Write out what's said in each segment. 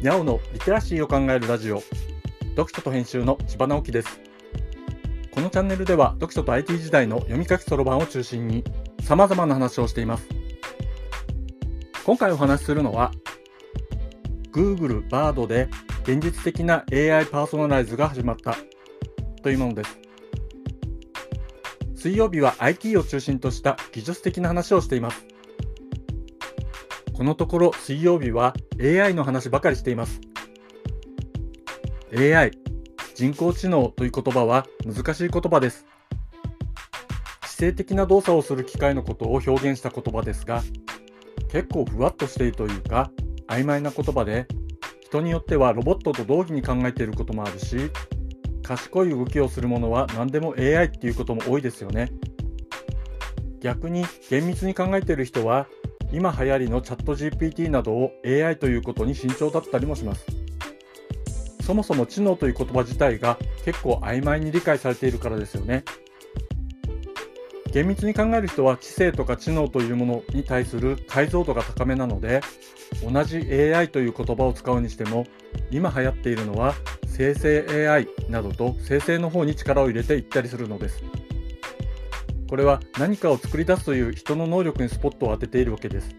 にゃおのリテラシーを考えるラジオ。読書と編集の千葉直樹です。このチャンネルでは読書と IT 時代の読み書きそろばんを中心に様々な話をしています。今回お話しするのは Google Bard で現実的な AI パーソナライズが始まったというものです。水曜日は IT を中心とした技術的な話をしています。このところ水曜日は AI の話ばかりしています。AI 人工知能という言葉は難しい言葉です。知性的な動作をする機械のことを表現した言葉ですが結構ふわっとしているというか曖昧な言葉で人によってはロボットと同義に考えていることもあるし賢い動きをするものは何でも AI っていうことも多いですよね。逆に厳密に考えている人は今流行りのチャット GPT などを AI ということに慎重だったりもします。そもそも知能という言葉自体が結構曖昧に理解されているからですよね。厳密に考える人は知性とか知能というものに対する解像度が高めなので同じ AI という言葉を使うにしても今流行っているのは生成 AI などと生成の方に力を入れていったりするのです。これは何かを作り出すという人の能力にスポットを当てているわけです。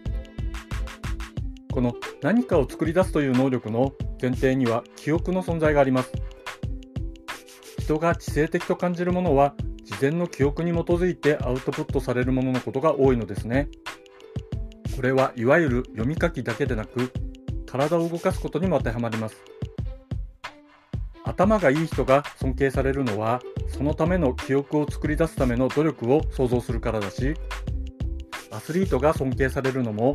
この何かを作り出すという能力の前提には記憶の存在があります。人が知性的と感じるものは事前の記憶に基づいてアウトプットされるもののことが多いのですね。これはいわゆる読み書きだけでなく体を動かすことにも当てはまります。頭がいい人が尊敬されるのはそのための記憶を作り出すための努力を想像するからだしアスリートが尊敬されるのも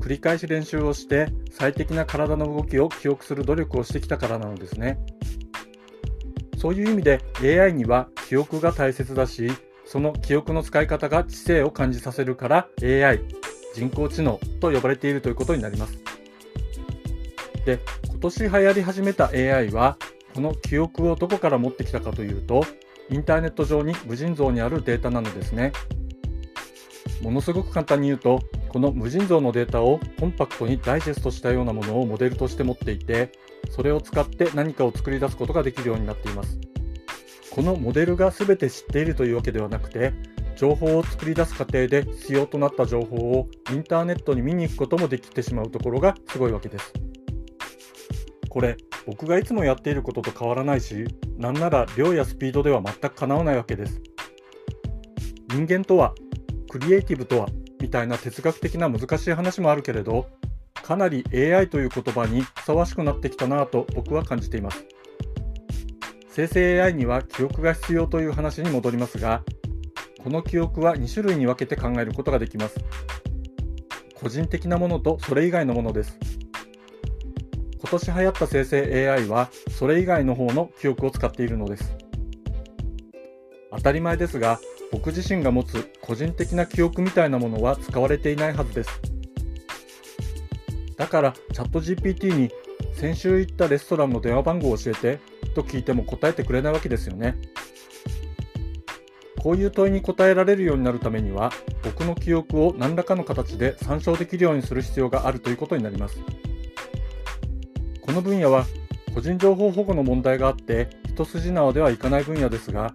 繰り返し練習をして最適な体の動きを記憶する努力をしてきたからなのですね。そういう意味で AI には記憶が大切だしその記憶の使い方が知性を感じさせるから AI 人工知能と呼ばれているということになります。で今年流行り始めた AI はこの記憶をどこから持ってきたかというとインターネット上に無尽蔵にあるデータなのですね。ものすごく簡単に言うとこの無尽蔵のデータをコンパクトにダイジェストしたようなものをモデルとして持っていてそれを使って何かを作り出すことができるようになっています。このモデルが全て知っているというわけではなくて情報を作り出す過程で必要となった情報をインターネットに見に行くこともできてしまうところがすごいわけです。これ僕がいつもやっていることと変わらないしなんなら量やスピードでは全くかなわないわけです。人間とはクリエイティブとはみたいな哲学的な難しい話もあるけれどかなり AI という言葉にふさわしくなってきたなぁと僕は感じています。生成 AI には記憶が必要という話に戻りますがこの記憶は2種類に分けて考えることができます。個人的なものとそれ以外のものです。今年流行った生成 AI はそれ以外の方の記憶を使っているのです。当たり前ですが僕自身が持つ個人的な記憶みたいなものは使われていないはずです。だからチャット GPT に先週行ったレストランの電話番号を教えてと聞いても答えてくれないわけですよね。こういう問いに答えられるようになるためには僕の記憶を何らかの形で参照できるようにする必要があるということになります。この分野は個人情報保護の問題があって一筋縄ではいかない分野ですが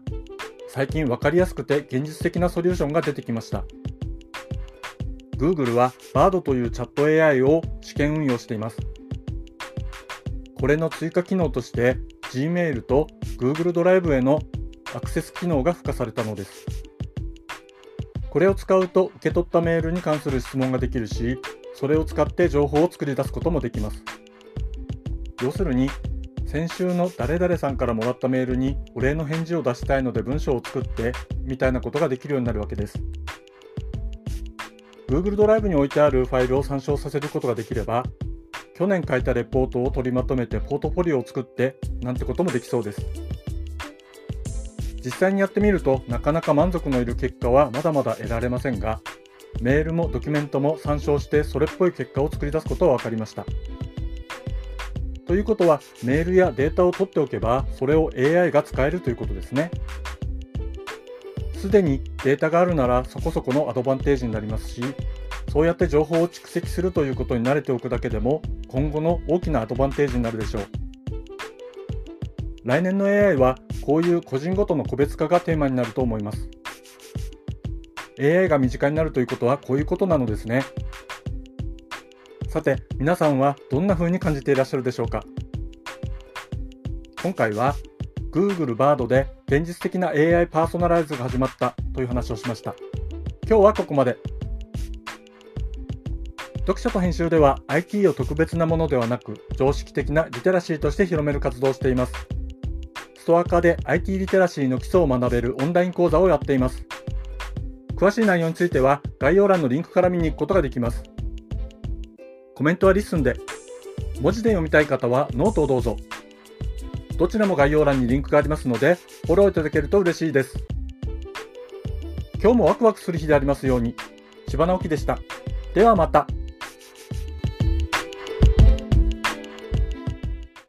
最近分かりやすくて現実的なソリューションが出てきました。Google は Bard というチャット AI を試験運用しています。これの追加機能として Gmail と Google ドライブへのアクセス機能が付加されたのです。これを使うと受け取ったメールに関する質問ができるしそれを使って情報を作り出すこともできます。要するに先週の誰々さんからもらったメールにお礼の返事を出したいので文章を作ってみたいなことができるようになるわけです。Google ドライブに置いてあるファイルを参照させることができれば去年書いたレポートを取りまとめてポートフォリオを作ってなんてこともできそうです。実際にやってみるとなかなか満足のいる結果はまだまだ得られませんがメールもドキュメントも参照してそれっぽい結果を作り出すことは分かりました。ということはメールやデータを取っておけばそれを AI が使えるということですね。すでにデータがあるならそこそこのアドバンテージになりますしそうやって情報を蓄積するということに慣れておくだけでも今後の大きなアドバンテージになるでしょう。来年の AI はこういう個人ごとの個別化がテーマになると思います。AI が身近になるということはこういうことなのですね。さて、皆さんはどんな風に感じていらっしゃるでしょうか？今回は Google Bard で現実的な AI パーソナライズが始まったという話をしました。今日はここまで。読書と編集では IT を特別なものではなく常識的なリテラシーとして広める活動をしています。ストアカで IT リテラシーの基礎を学べるオンライン講座をやっています。詳しい内容については概要欄のリンクから見に行くことができます。コメントは LISTEN で、文字で読みたい方はノートをどうぞ。どちらも概要欄にリンクがありますので、フォローいただけると嬉しいです。今日もワクワクする日でありますように。柴直樹でした。ではまた。